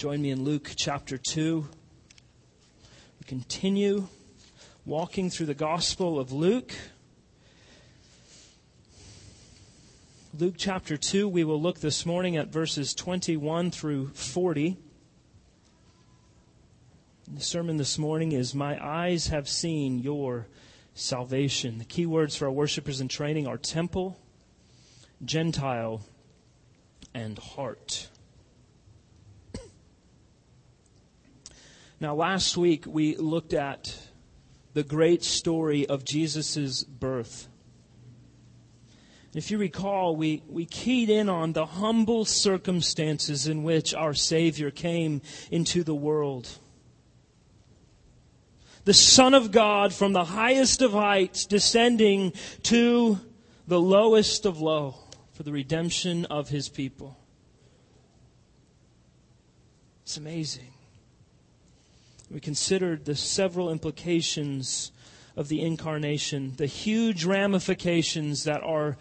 Join me in Luke chapter 2. We continue walking through the Gospel of Luke. Luke chapter 2, we will look this morning at verses 21 through 40. The sermon this morning is My Eyes Have Seen Your Salvation. The key words for our worshipers in training are temple, Gentile, and heart. Now, last week we looked at the great story of Jesus' birth. If you recall, we, we keyed in on the humble circumstances in which our Savior came into the world. The Son of God from the highest of heights descending to the lowest of low for the redemption of His people. It's amazing we considered the several implications of the incarnation, the huge ramifications that are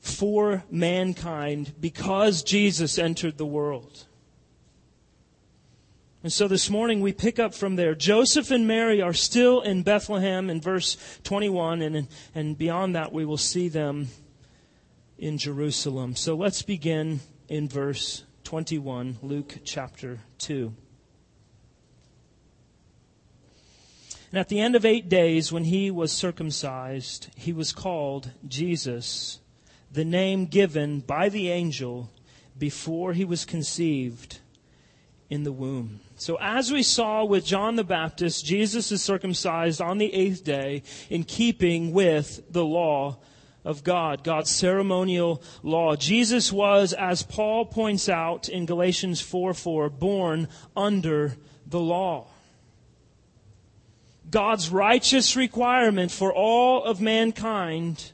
for mankind because Jesus entered the world. And so this morning we pick up from there. Joseph and Mary are still in Bethlehem in verse 21, and, and beyond that we will see them in Jerusalem. So let's begin in verse 21, Luke chapter 2. And at the end of eight days, when he was circumcised, he was called Jesus, the name given by the angel before he was conceived in the womb. So, as we saw with John the Baptist, Jesus is circumcised on the eighth day in keeping with the law of God, God's ceremonial law. Jesus was, as Paul points out in Galatians 4 4, born under the law. God's righteous requirement for all of mankind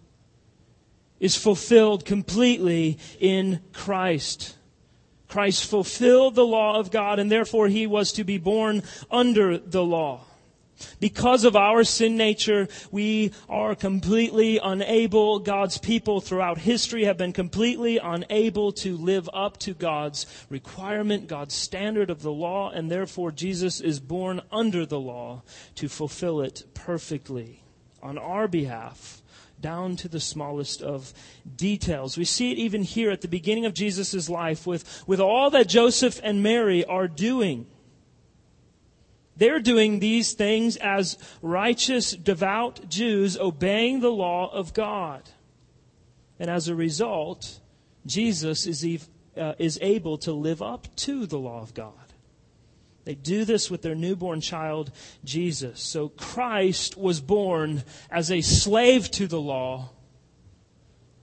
is fulfilled completely in Christ. Christ fulfilled the law of God and therefore he was to be born under the law. Because of our sin nature, we are completely unable, God's people throughout history have been completely unable to live up to God's requirement, God's standard of the law, and therefore Jesus is born under the law to fulfill it perfectly on our behalf down to the smallest of details. We see it even here at the beginning of Jesus' life with, with all that Joseph and Mary are doing. They're doing these things as righteous, devout Jews obeying the law of God. And as a result, Jesus is, uh, is able to live up to the law of God. They do this with their newborn child, Jesus. So Christ was born as a slave to the law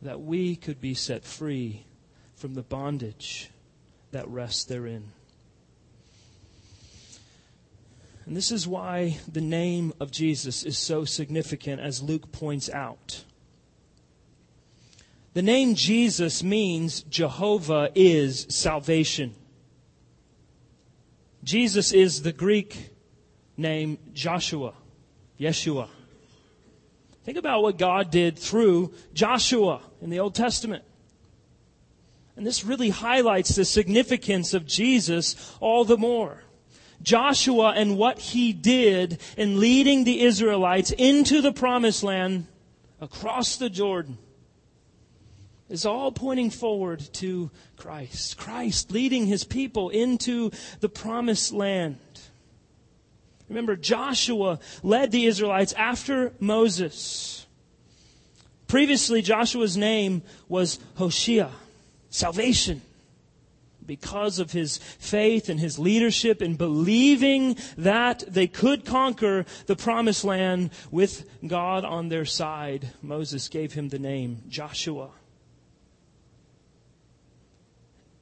that we could be set free from the bondage that rests therein. And this is why the name of Jesus is so significant, as Luke points out. The name Jesus means Jehovah is salvation. Jesus is the Greek name Joshua, Yeshua. Think about what God did through Joshua in the Old Testament. And this really highlights the significance of Jesus all the more. Joshua and what he did in leading the Israelites into the promised land across the Jordan is all pointing forward to Christ. Christ leading his people into the promised land. Remember, Joshua led the Israelites after Moses. Previously, Joshua's name was Hoshea, salvation because of his faith and his leadership in believing that they could conquer the promised land with God on their side, Moses gave him the name Joshua.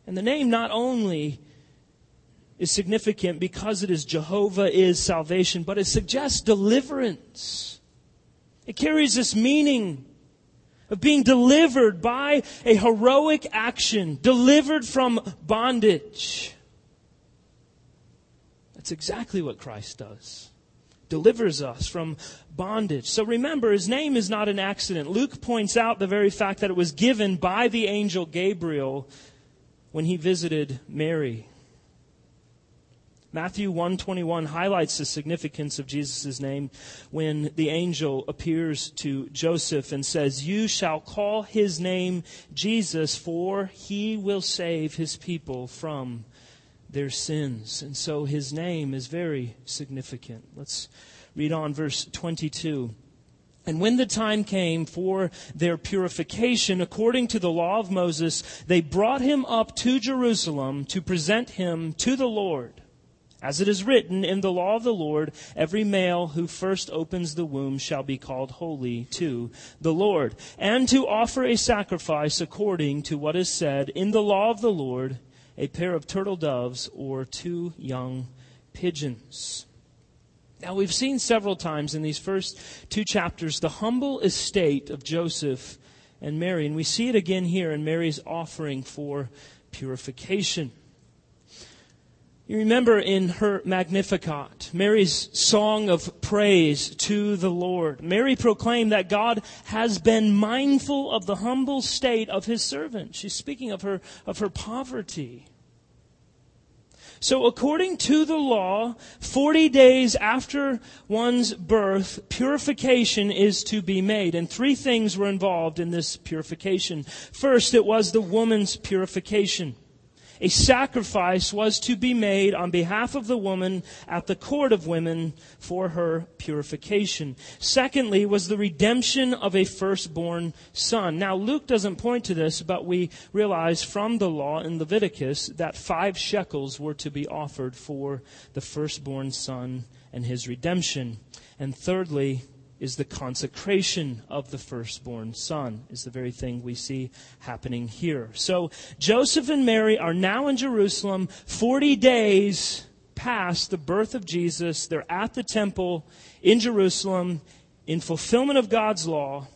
And the name not only is significant because it is Jehovah is salvation, but it suggests deliverance. It carries this meaning of being delivered by a heroic action, delivered from bondage. That's exactly what Christ does. Delivers us from bondage. So remember, his name is not an accident. Luke points out the very fact that it was given by the angel Gabriel when he visited Mary. Matthew 121 highlights the significance of Jesus' name when the angel appears to Joseph and says, You shall call his name Jesus, for he will save his people from their sins. And so his name is very significant. Let's read on verse 22. And when the time came for their purification, according to the law of Moses, they brought him up to Jerusalem to present him to the Lord. As it is written in the law of the Lord, every male who first opens the womb shall be called holy to the Lord. And to offer a sacrifice according to what is said in the law of the Lord, a pair of turtle doves or two young pigeons. Now, we've seen several times in these first two chapters the humble estate of Joseph and Mary, and we see it again here in Mary's offering for purification. You remember in her Magnificat, Mary's song of praise to the Lord. Mary proclaimed that God has been mindful of the humble state of his servant. She's speaking of her, of her poverty. So according to the law, 40 days after one's birth, purification is to be made. And three things were involved in this purification. First, it was the woman's purification a sacrifice was to be made on behalf of the woman at the court of women for her purification. Secondly, was the redemption of a firstborn son. Now, Luke doesn't point to this, but we realize from the law in Leviticus that five shekels were to be offered for the firstborn son and his redemption. And thirdly, is the consecration of the firstborn son, is the very thing we see happening here. So Joseph and Mary are now in Jerusalem 40 days past the birth of Jesus. They're at the temple in Jerusalem in fulfillment of God's law.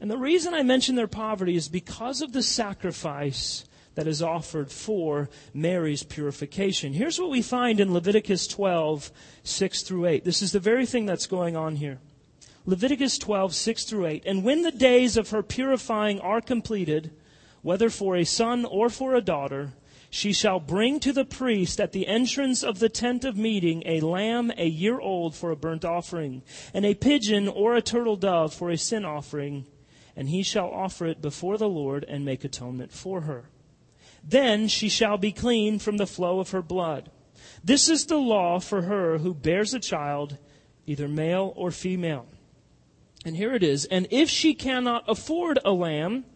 And the reason I mention their poverty is because of the sacrifice that is offered for Mary's purification. Here's what we find in Leviticus 12, 6 through 8. This is the very thing that's going on here. Leviticus 12, 6 through 8. And when the days of her purifying are completed, whether for a son or for a daughter, she shall bring to the priest at the entrance of the tent of meeting a lamb a year old for a burnt offering, and a pigeon or a turtle dove for a sin offering, and he shall offer it before the Lord and make atonement for her. Then she shall be clean from the flow of her blood. This is the law for her who bears a child, either male or female. And here it is. And if she cannot afford a lamb,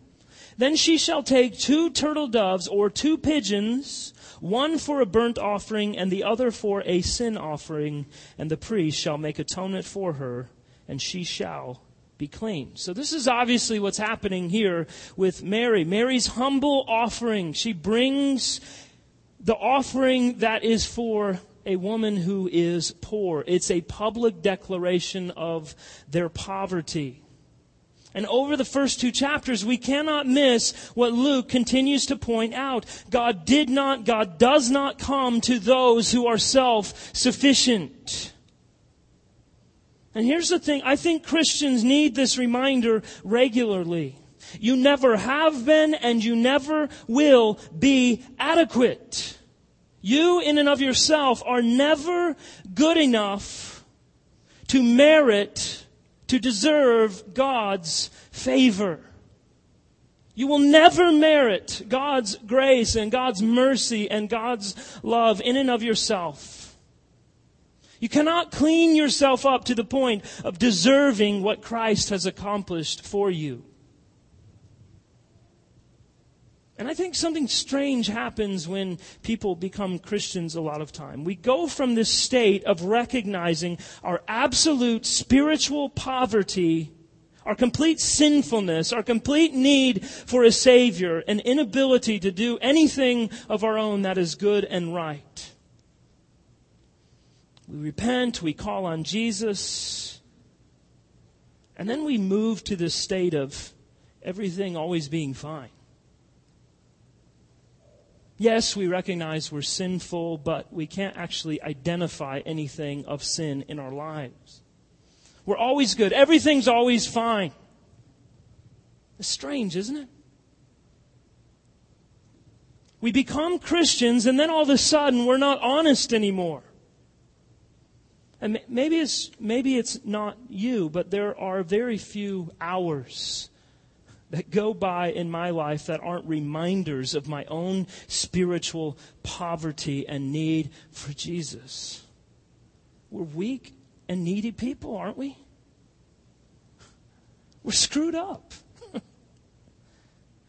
then she shall take two turtle doves or two pigeons, one for a burnt offering and the other for a sin offering, and the priest shall make atonement for her, and she shall be clean. So this is obviously what's happening here with Mary. Mary's humble offering. She brings the offering that is for a woman who is poor. It's a public declaration of their poverty. And over the first two chapters, we cannot miss what Luke continues to point out. God did not, God does not come to those who are self-sufficient. And here's the thing I think Christians need this reminder regularly. You never have been and you never will be adequate. You, in and of yourself, are never good enough to merit, to deserve God's favor. You will never merit God's grace and God's mercy and God's love in and of yourself. You cannot clean yourself up to the point of deserving what Christ has accomplished for you. And I think something strange happens when people become Christians a lot of time. We go from this state of recognizing our absolute spiritual poverty, our complete sinfulness, our complete need for a Savior, an inability to do anything of our own that is good and right. We repent, we call on Jesus, and then we move to this state of everything always being fine. Yes, we recognize we're sinful, but we can't actually identify anything of sin in our lives. We're always good. Everything's always fine. It's strange, isn't it? We become Christians and then all of a sudden we're not honest anymore. And maybe it's, maybe it's not you, but there are very few hours that go by in my life that aren't reminders of my own spiritual poverty and need for Jesus. We're weak and needy people, aren't we? We're screwed up.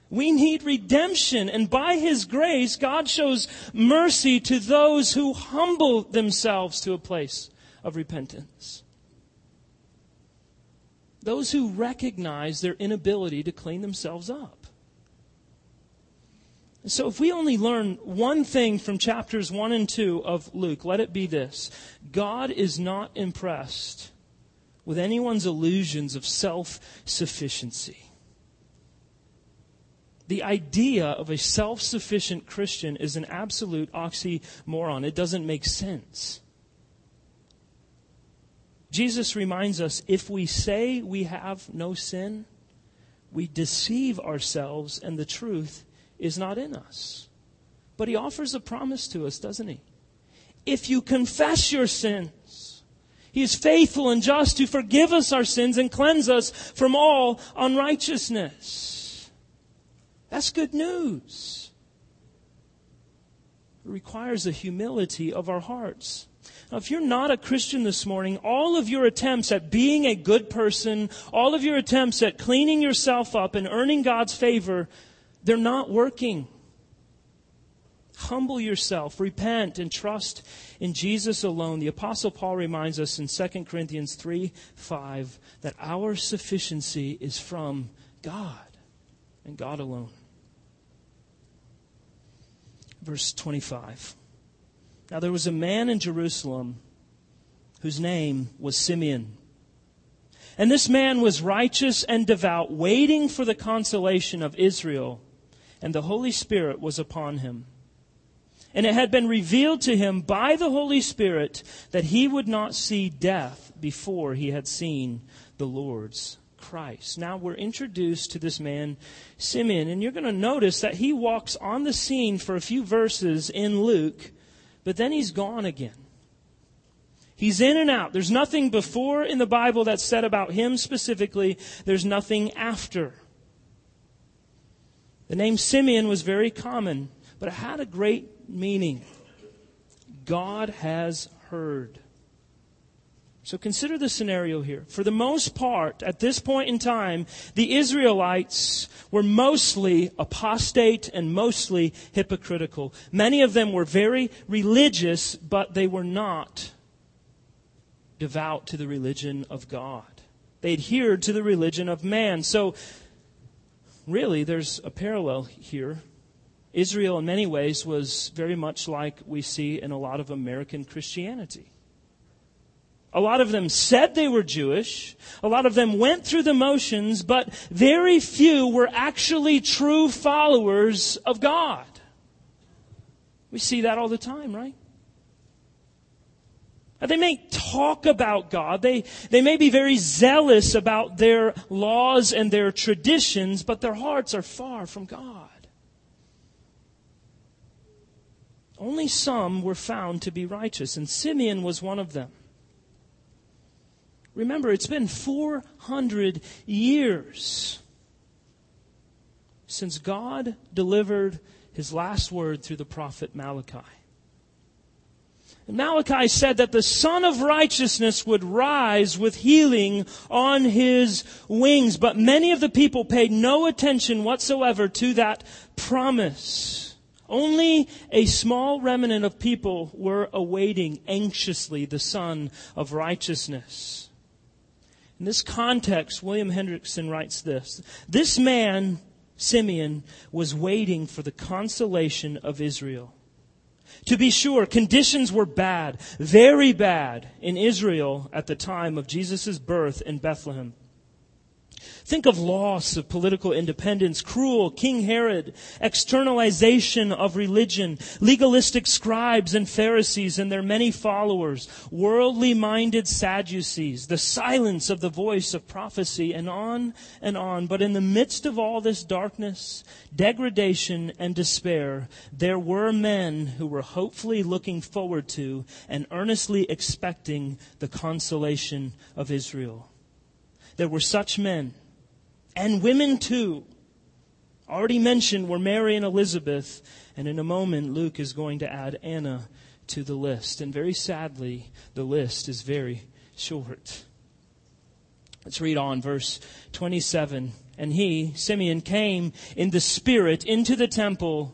We need redemption. And by His grace, God shows mercy to those who humble themselves to a place of repentance. Those who recognize their inability to clean themselves up. So, if we only learn one thing from chapters 1 and 2 of Luke, let it be this God is not impressed with anyone's illusions of self sufficiency. The idea of a self sufficient Christian is an absolute oxymoron. It doesn't make sense. Jesus reminds us if we say we have no sin, we deceive ourselves and the truth is not in us. But he offers a promise to us, doesn't he? If you confess your sins, he is faithful and just to forgive us our sins and cleanse us from all unrighteousness. That's good news. It requires a humility of our hearts. Now, if you're not a Christian this morning, all of your attempts at being a good person, all of your attempts at cleaning yourself up and earning God's favor, they're not working. Humble yourself, repent, and trust in Jesus alone. The Apostle Paul reminds us in 2 Corinthians 3 5 that our sufficiency is from God and God alone verse 25. Now there was a man in Jerusalem whose name was Simeon. And this man was righteous and devout, waiting for the consolation of Israel, and the Holy Spirit was upon him. And it had been revealed to him by the Holy Spirit that he would not see death before he had seen the Lord's Christ. Now we're introduced to this man, Simeon, and you're going to notice that he walks on the scene for a few verses in Luke, but then he's gone again. He's in and out. There's nothing before in the Bible that's said about him specifically. There's nothing after. The name Simeon was very common, but it had a great meaning. God has heard. So consider the scenario here. For the most part, at this point in time, the Israelites were mostly apostate and mostly hypocritical. Many of them were very religious, but they were not devout to the religion of God. They adhered to the religion of man. So, really, there's a parallel here. Israel, in many ways, was very much like we see in a lot of American Christianity. A lot of them said they were Jewish. A lot of them went through the motions, but very few were actually true followers of God. We see that all the time, right? They may talk about God. They, they may be very zealous about their laws and their traditions, but their hearts are far from God. Only some were found to be righteous, and Simeon was one of them. Remember, it's been 400 years since God delivered his last word through the prophet Malachi. And Malachi said that the Sun of Righteousness would rise with healing on his wings, but many of the people paid no attention whatsoever to that promise. Only a small remnant of people were awaiting anxiously the Sun of Righteousness. In this context, William Hendriksen writes this This man, Simeon, was waiting for the consolation of Israel. To be sure, conditions were bad, very bad, in Israel at the time of Jesus' birth in Bethlehem. Think of loss of political independence, cruel King Herod, externalization of religion, legalistic scribes and Pharisees and their many followers, worldly minded Sadducees, the silence of the voice of prophecy, and on and on. But in the midst of all this darkness, degradation, and despair, there were men who were hopefully looking forward to and earnestly expecting the consolation of Israel. There were such men, and women too. Already mentioned were Mary and Elizabeth, and in a moment Luke is going to add Anna to the list. And very sadly, the list is very short. Let's read on, verse 27. And he, Simeon, came in the Spirit into the temple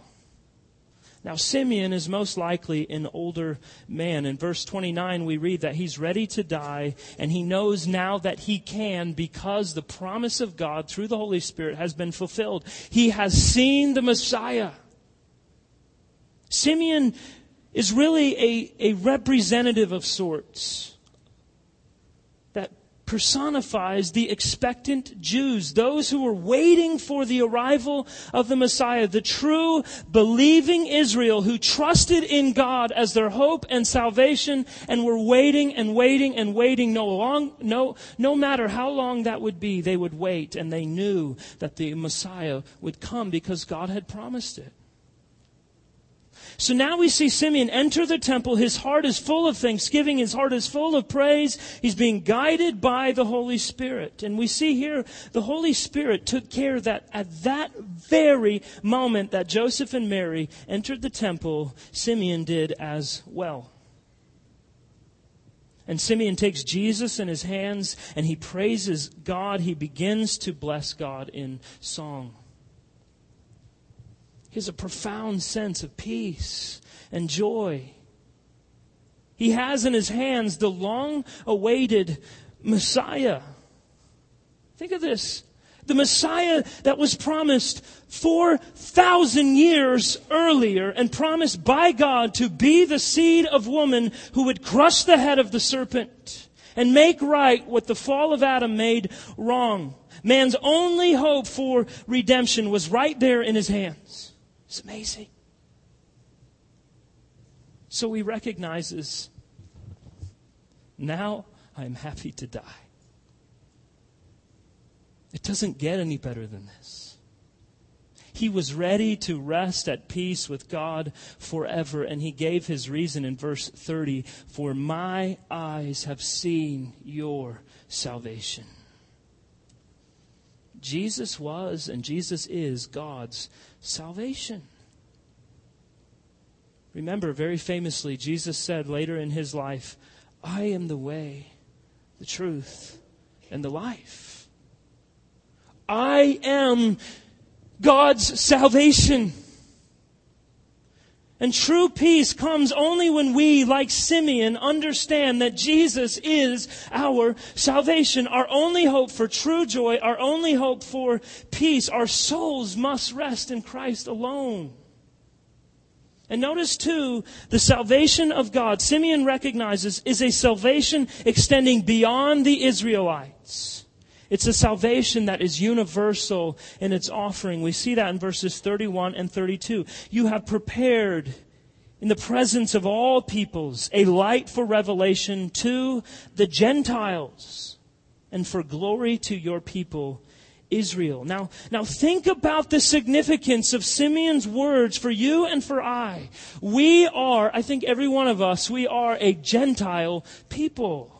Now, Simeon is most likely an older man. In verse 29, we read that he's ready to die, and he knows now that he can because the promise of God through the Holy Spirit has been fulfilled. He has seen the Messiah. Simeon is really a, a representative of sorts personifies the expectant Jews, those who were waiting for the arrival of the Messiah, the true believing Israel who trusted in God as their hope and salvation and were waiting and waiting and waiting no long, no, no matter how long that would be, they would wait and they knew that the Messiah would come because God had promised it. So now we see Simeon enter the temple. His heart is full of thanksgiving. His heart is full of praise. He's being guided by the Holy Spirit. And we see here the Holy Spirit took care that at that very moment that Joseph and Mary entered the temple, Simeon did as well. And Simeon takes Jesus in his hands and he praises God. He begins to bless God in song. He has a profound sense of peace and joy. He has in his hands the long awaited Messiah. Think of this. The Messiah that was promised 4,000 years earlier and promised by God to be the seed of woman who would crush the head of the serpent and make right what the fall of Adam made wrong. Man's only hope for redemption was right there in his hands. It's amazing. So he recognizes now I'm happy to die. It doesn't get any better than this. He was ready to rest at peace with God forever, and he gave his reason in verse 30 For my eyes have seen your salvation. Jesus was and Jesus is God's salvation. Remember, very famously, Jesus said later in his life, I am the way, the truth, and the life. I am God's salvation. And true peace comes only when we, like Simeon, understand that Jesus is our salvation. Our only hope for true joy, our only hope for peace. Our souls must rest in Christ alone. And notice too, the salvation of God, Simeon recognizes, is a salvation extending beyond the Israelites. It's a salvation that is universal in its offering. We see that in verses 31 and 32. You have prepared in the presence of all peoples a light for revelation to the Gentiles and for glory to your people Israel. Now, now think about the significance of Simeon's words for you and for I. We are, I think every one of us, we are a Gentile people.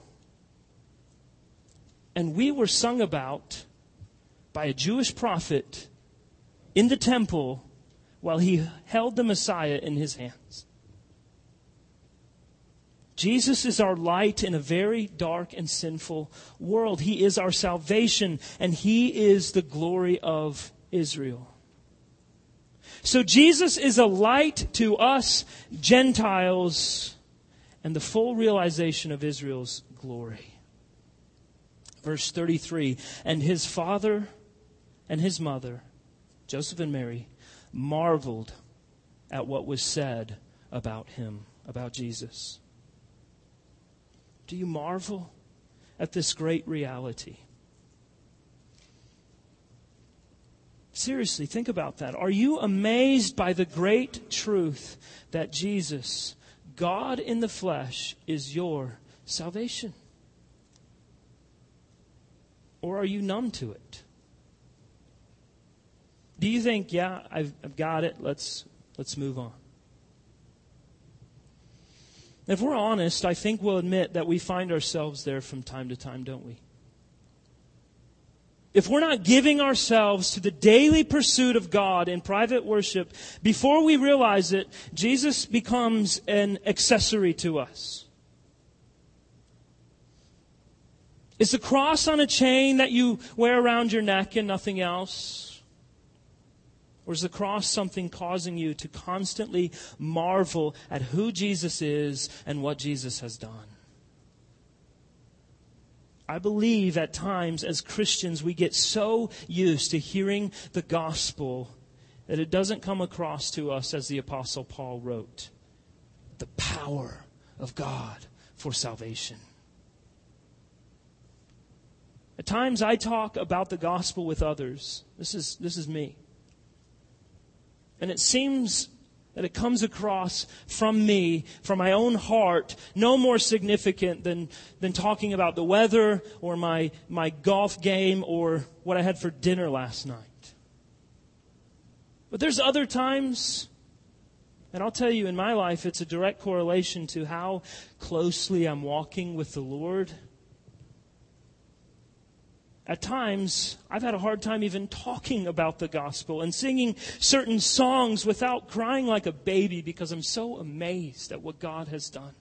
And we were sung about by a Jewish prophet in the temple while he held the Messiah in his hands. Jesus is our light in a very dark and sinful world. He is our salvation, and He is the glory of Israel. So Jesus is a light to us Gentiles and the full realization of Israel's glory. Verse 33 And his father and his mother, Joseph and Mary, marveled at what was said about him, about Jesus. Do you marvel at this great reality? Seriously, think about that. Are you amazed by the great truth that Jesus, God in the flesh, is your salvation? Or are you numb to it? Do you think, yeah, I've, I've got it, let's, let's move on? If we're honest, I think we'll admit that we find ourselves there from time to time, don't we? If we're not giving ourselves to the daily pursuit of God in private worship, before we realize it, Jesus becomes an accessory to us. Is the cross on a chain that you wear around your neck and nothing else? Or is the cross something causing you to constantly marvel at who Jesus is and what Jesus has done? I believe at times as Christians we get so used to hearing the gospel that it doesn't come across to us as the Apostle Paul wrote the power of God for salvation. At times I talk about the gospel with others. This is, this is me. And it seems that it comes across from me, from my own heart, no more significant than, than talking about the weather or my, my golf game or what I had for dinner last night. But there's other times, and I'll tell you in my life, it's a direct correlation to how closely I'm walking with the Lord at times, I've had a hard time even talking about the gospel and singing certain songs without crying like a baby because I'm so amazed at what God has done.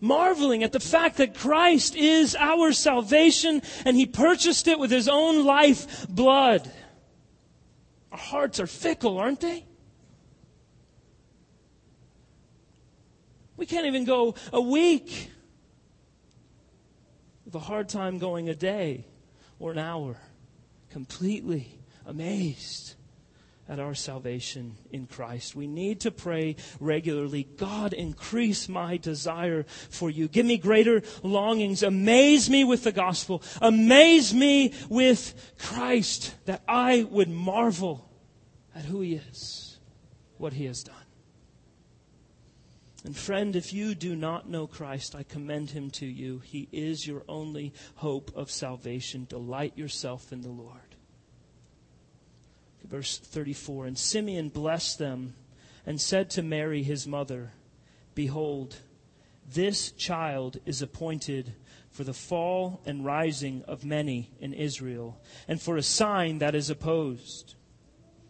Marveling at the fact that Christ is our salvation and He purchased it with His own life blood. Our hearts are fickle, aren't they? We can't even go a week have a hard time going a day or an hour completely amazed at our salvation in Christ. We need to pray regularly. God, increase my desire for you. Give me greater longings. Amaze me with the gospel. Amaze me with Christ that I would marvel at who he is, what he has done. And friend, if you do not know Christ, I commend him to you. He is your only hope of salvation. Delight yourself in the Lord. Verse 34 And Simeon blessed them and said to Mary, his mother, Behold, this child is appointed for the fall and rising of many in Israel, and for a sign that is opposed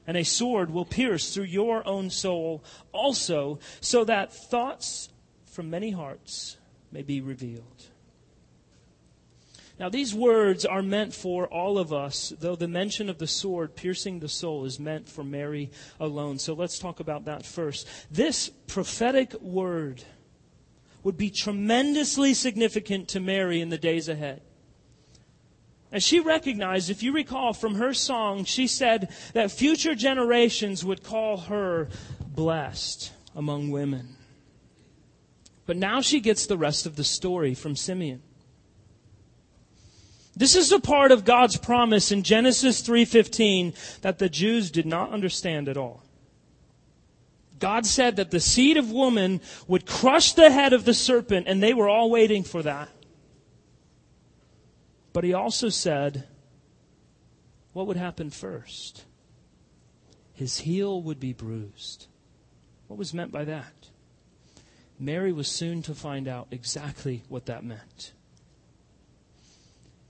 and a sword will pierce through your own soul also, so that thoughts from many hearts may be revealed. Now, these words are meant for all of us, though the mention of the sword piercing the soul is meant for Mary alone. So let's talk about that first. This prophetic word would be tremendously significant to Mary in the days ahead. And she recognized, if you recall from her song, she said that future generations would call her blessed among women. But now she gets the rest of the story from Simeon. This is a part of God's promise in Genesis 3:15 that the Jews did not understand at all. God said that the seed of woman would crush the head of the serpent and they were all waiting for that. But he also said, what would happen first? His heel would be bruised. What was meant by that? Mary was soon to find out exactly what that meant.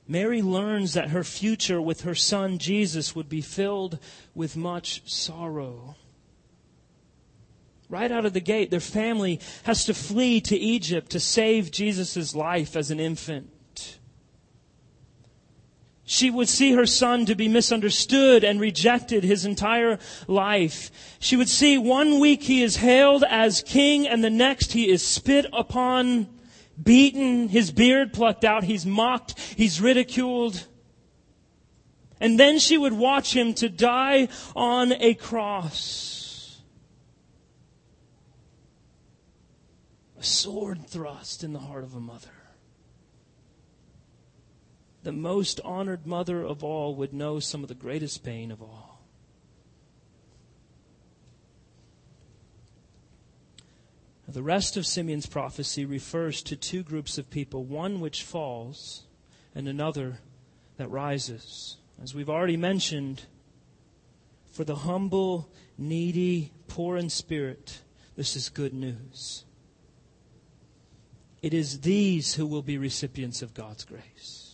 Mary learns that her future with her son Jesus would be filled with much sorrow. Right out of the gate, their family has to flee to Egypt to save Jesus' life as an infant. She would see her son to be misunderstood and rejected his entire life. She would see one week he is hailed as king and the next he is spit upon, beaten, his beard plucked out, he's mocked, he's ridiculed. And then she would watch him to die on a cross. A sword thrust in the heart of a mother the most honored mother of all would know some of the greatest pain of all. The rest of Simeon's prophecy refers to two groups of people one which falls and another that rises. As we've already mentioned, for the humble, needy, poor in spirit, this is good news. It is these who will be recipients of God's grace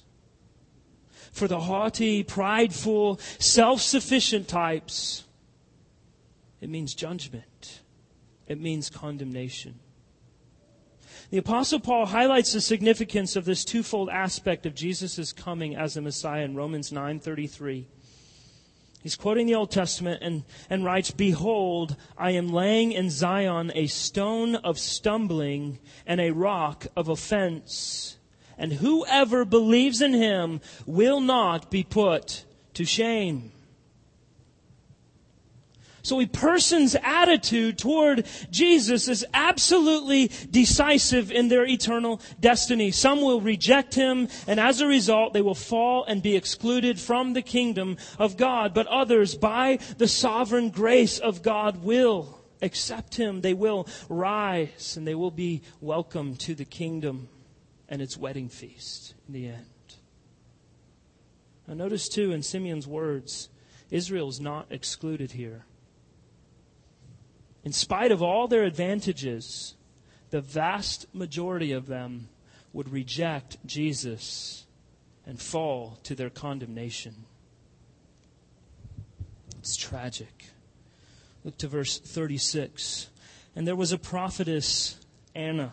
for the haughty, prideful, self sufficient types, it means judgment, it means condemnation. The Apostle Paul highlights the significance of this twofold aspect of Jesus' coming as a Messiah in Romans 9:33. He's quoting the Old Testament and, and writes, Behold, I am laying in Zion a stone of stumbling and a rock of offense and whoever believes in him will not be put to shame. So a person's attitude toward Jesus is absolutely decisive in their eternal destiny. Some will reject him, and as a result, they will fall and be excluded from the kingdom of God. But others, by the sovereign grace of God, will accept him. They will rise, and they will be welcome to the kingdom and its wedding feast in the end. Now, notice too in Simeon's words, Israel is not excluded here. In spite of all their advantages, the vast majority of them would reject Jesus and fall to their condemnation. It's tragic. Look to verse 36. And there was a prophetess, Anna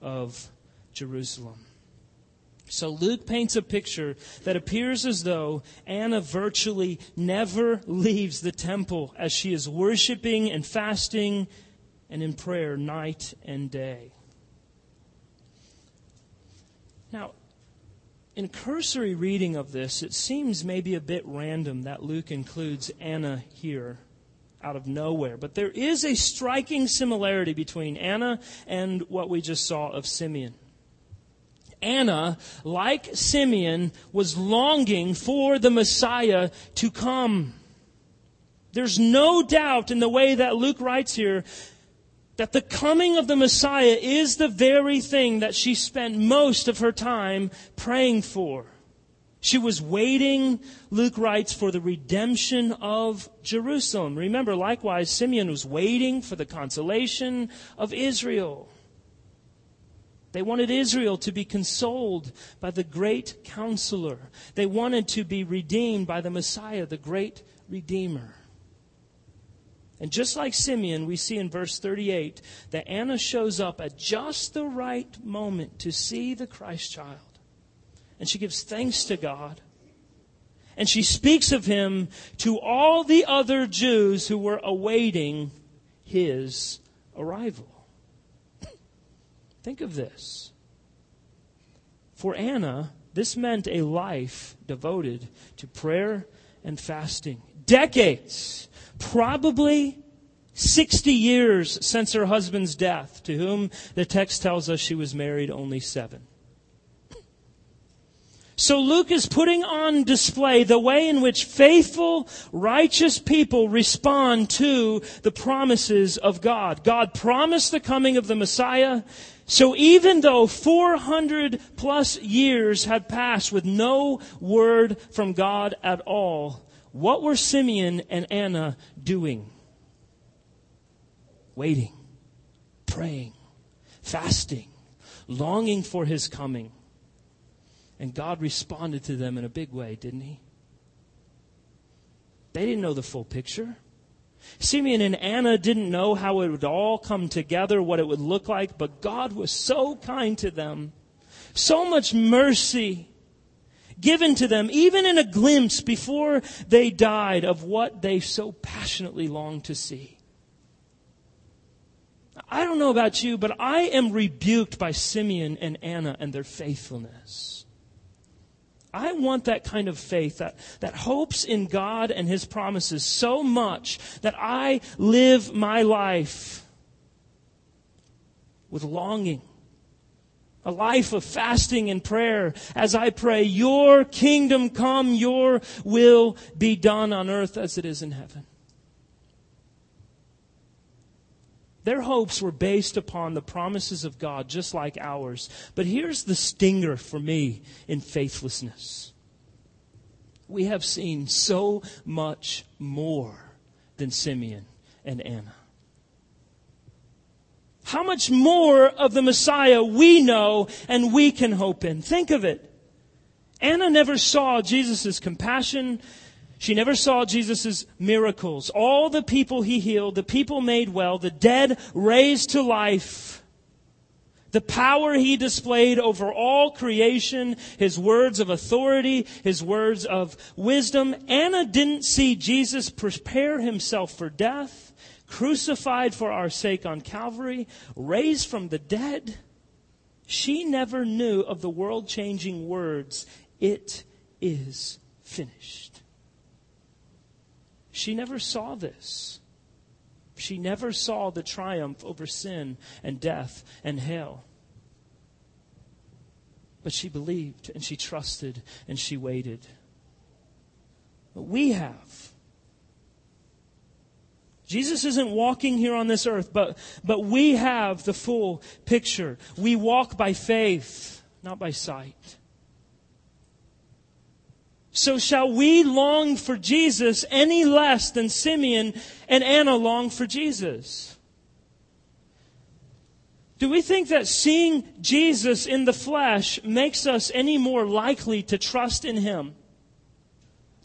of Jerusalem. So Luke paints a picture that appears as though Anna virtually never leaves the temple as she is worshiping and fasting and in prayer night and day. Now, in cursory reading of this, it seems maybe a bit random that Luke includes Anna here out of nowhere. But there is a striking similarity between Anna and what we just saw of Simeon. Anna, like Simeon, was longing for the Messiah to come. There's no doubt in the way that Luke writes here that the coming of the Messiah is the very thing that she spent most of her time praying for. She was waiting, Luke writes, for the redemption of Jerusalem. Remember, likewise, Simeon was waiting for the consolation of Israel. They wanted Israel to be consoled by the great counselor. They wanted to be redeemed by the Messiah, the great Redeemer. And just like Simeon, we see in verse 38 that Anna shows up at just the right moment to see the Christ child and she gives thanks to God. And she speaks of him to all the other Jews who were awaiting his arrival. Think of this. For Anna, this meant a life devoted to prayer and fasting. Decades, probably 60 years since her husband's death, to whom the text tells us she was married only seven. So Luke is putting on display the way in which faithful, righteous people respond to the promises of God. God promised the coming of the Messiah. So even though 400 plus years had passed with no word from God at all, what were Simeon and Anna doing? Waiting, praying, fasting, longing for his coming. And God responded to them in a big way, didn't He? They didn't know the full picture. Simeon and Anna didn't know how it would all come together, what it would look like, but God was so kind to them. So much mercy given to them, even in a glimpse before they died of what they so passionately longed to see. I don't know about you, but I am rebuked by Simeon and Anna and their faithfulness. I want that kind of faith that, that hopes in God and His promises so much that I live my life with longing. A life of fasting and prayer as I pray, Your kingdom come, Your will be done on earth as it is in heaven. Their hopes were based upon the promises of God, just like ours. But here's the stinger for me in faithlessness. We have seen so much more than Simeon and Anna. How much more of the Messiah we know and we can hope in. Think of it. Anna never saw Jesus' compassion she never saw Jesus' miracles. All the people he healed, the people made well, the dead raised to life. The power he displayed over all creation, his words of authority, his words of wisdom. Anna didn't see Jesus prepare himself for death, crucified for our sake on Calvary, raised from the dead. She never knew of the world changing words, It is finished. She never saw this. She never saw the triumph over sin and death and hell. But she believed and she trusted and she waited. But we have. Jesus isn't walking here on this earth, but, but we have the full picture. We walk by faith, not by sight. So shall we long for Jesus any less than Simeon and Anna long for Jesus? Do we think that seeing Jesus in the flesh makes us any more likely to trust in Him?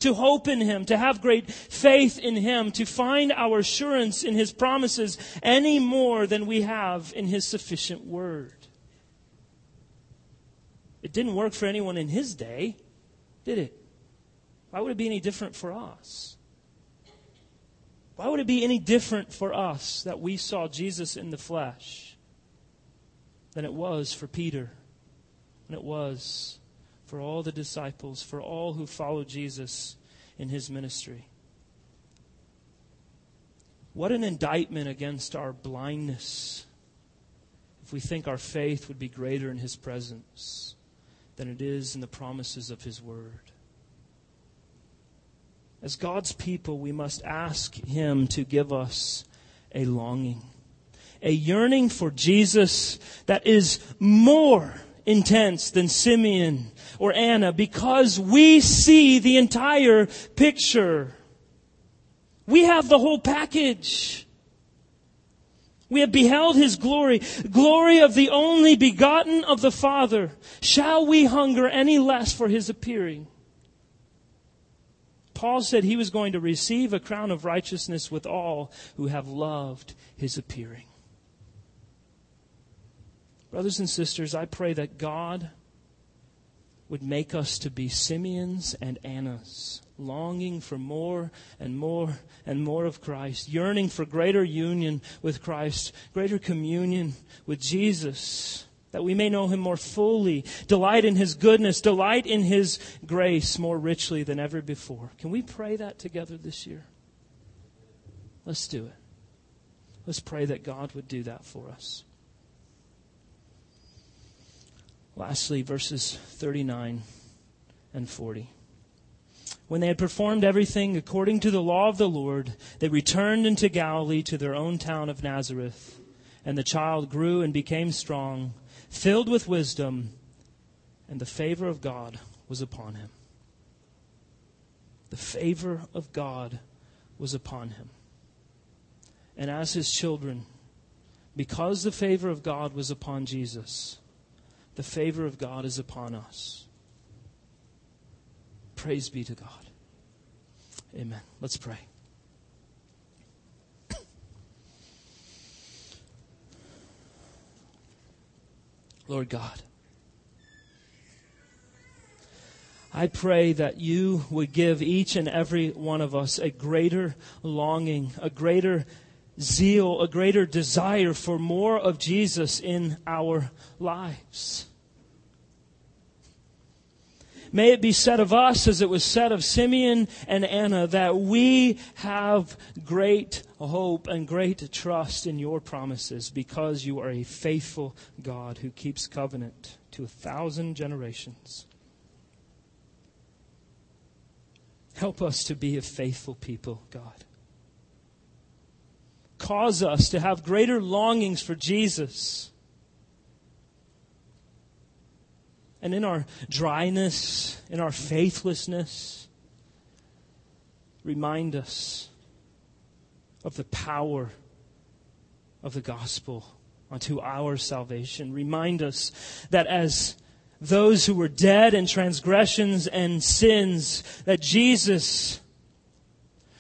To hope in Him, to have great faith in Him, to find our assurance in His promises any more than we have in His sufficient Word? It didn't work for anyone in His day, did it? Why would it be any different for us? Why would it be any different for us that we saw Jesus in the flesh than it was for Peter, and it was for all the disciples, for all who followed Jesus in his ministry? What an indictment against our blindness if we think our faith would be greater in his presence than it is in the promises of his word. As God's people, we must ask Him to give us a longing, a yearning for Jesus that is more intense than Simeon or Anna because we see the entire picture. We have the whole package. We have beheld his glory, glory of the only begotten of the Father. Shall we hunger any less for his appearing? Paul said he was going to receive a crown of righteousness with all who have loved his appearing. Brothers and sisters, I pray that God would make us to be Simeons and Annas, longing for more and more and more of Christ, yearning for greater union with Christ, greater communion with Jesus that we may know him more fully, delight in his goodness, delight in his grace more richly than ever before. Can we pray that together this year? Let's do it. Let's pray that God would do that for us. Lastly, verses 39 and 40. When they had performed everything according to the law of the Lord, they returned into Galilee to their own town of Nazareth. And the child grew and became strong, filled with wisdom, and the favor of God was upon him. The favor of God was upon him. And as his children, because the favor of God was upon Jesus, the favor of God is upon us. Praise be to God. Amen. Let's pray. Lord God, I pray that you would give each and every one of us a greater longing, a greater zeal, a greater desire for more of Jesus in our lives. May it be said of us as it was said of Simeon and Anna that we have great hope and great trust in your promises because you are a faithful God who keeps covenant to a thousand generations. Help us to be a faithful people, God. Cause us to have greater longings for Jesus and in our dryness, in our faithlessness, remind us of the power of the gospel unto our salvation. Remind us that as those who were dead in transgressions and sins, that Jesus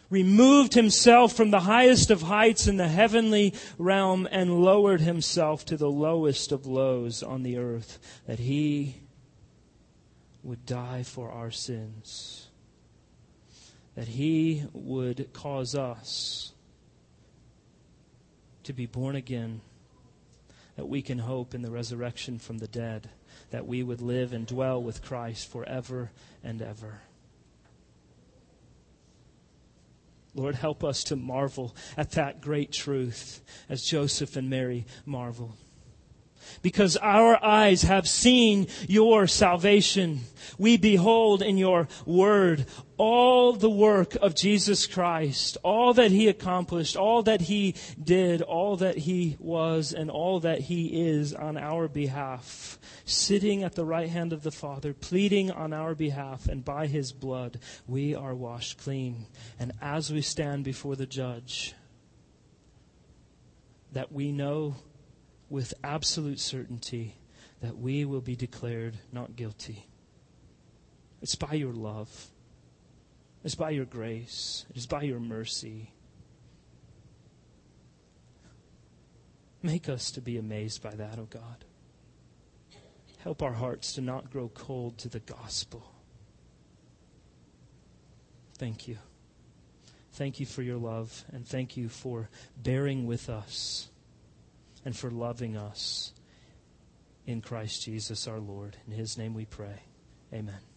removed himself from the highest of heights in the heavenly realm and lowered himself to the lowest of lows on the earth, that he would die for our sins, that he would cause us to be born again, that we can hope in the resurrection from the dead, that we would live and dwell with Christ forever and ever. Lord, help us to marvel at that great truth as Joseph and Mary marveled because our eyes have seen your salvation. We behold in your word all the work of Jesus Christ, all that he accomplished, all that he did, all that he was, and all that he is on our behalf, sitting at the right hand of the Father, pleading on our behalf, and by his blood we are washed clean. And as we stand before the judge, that we know with absolute certainty that we will be declared not guilty. It's by your love, it's by your grace, it is by your mercy. Make us to be amazed by that, O oh God. Help our hearts to not grow cold to the gospel. Thank you. Thank you for your love, and thank you for bearing with us and for loving us in Christ Jesus our Lord. In his name we pray. Amen.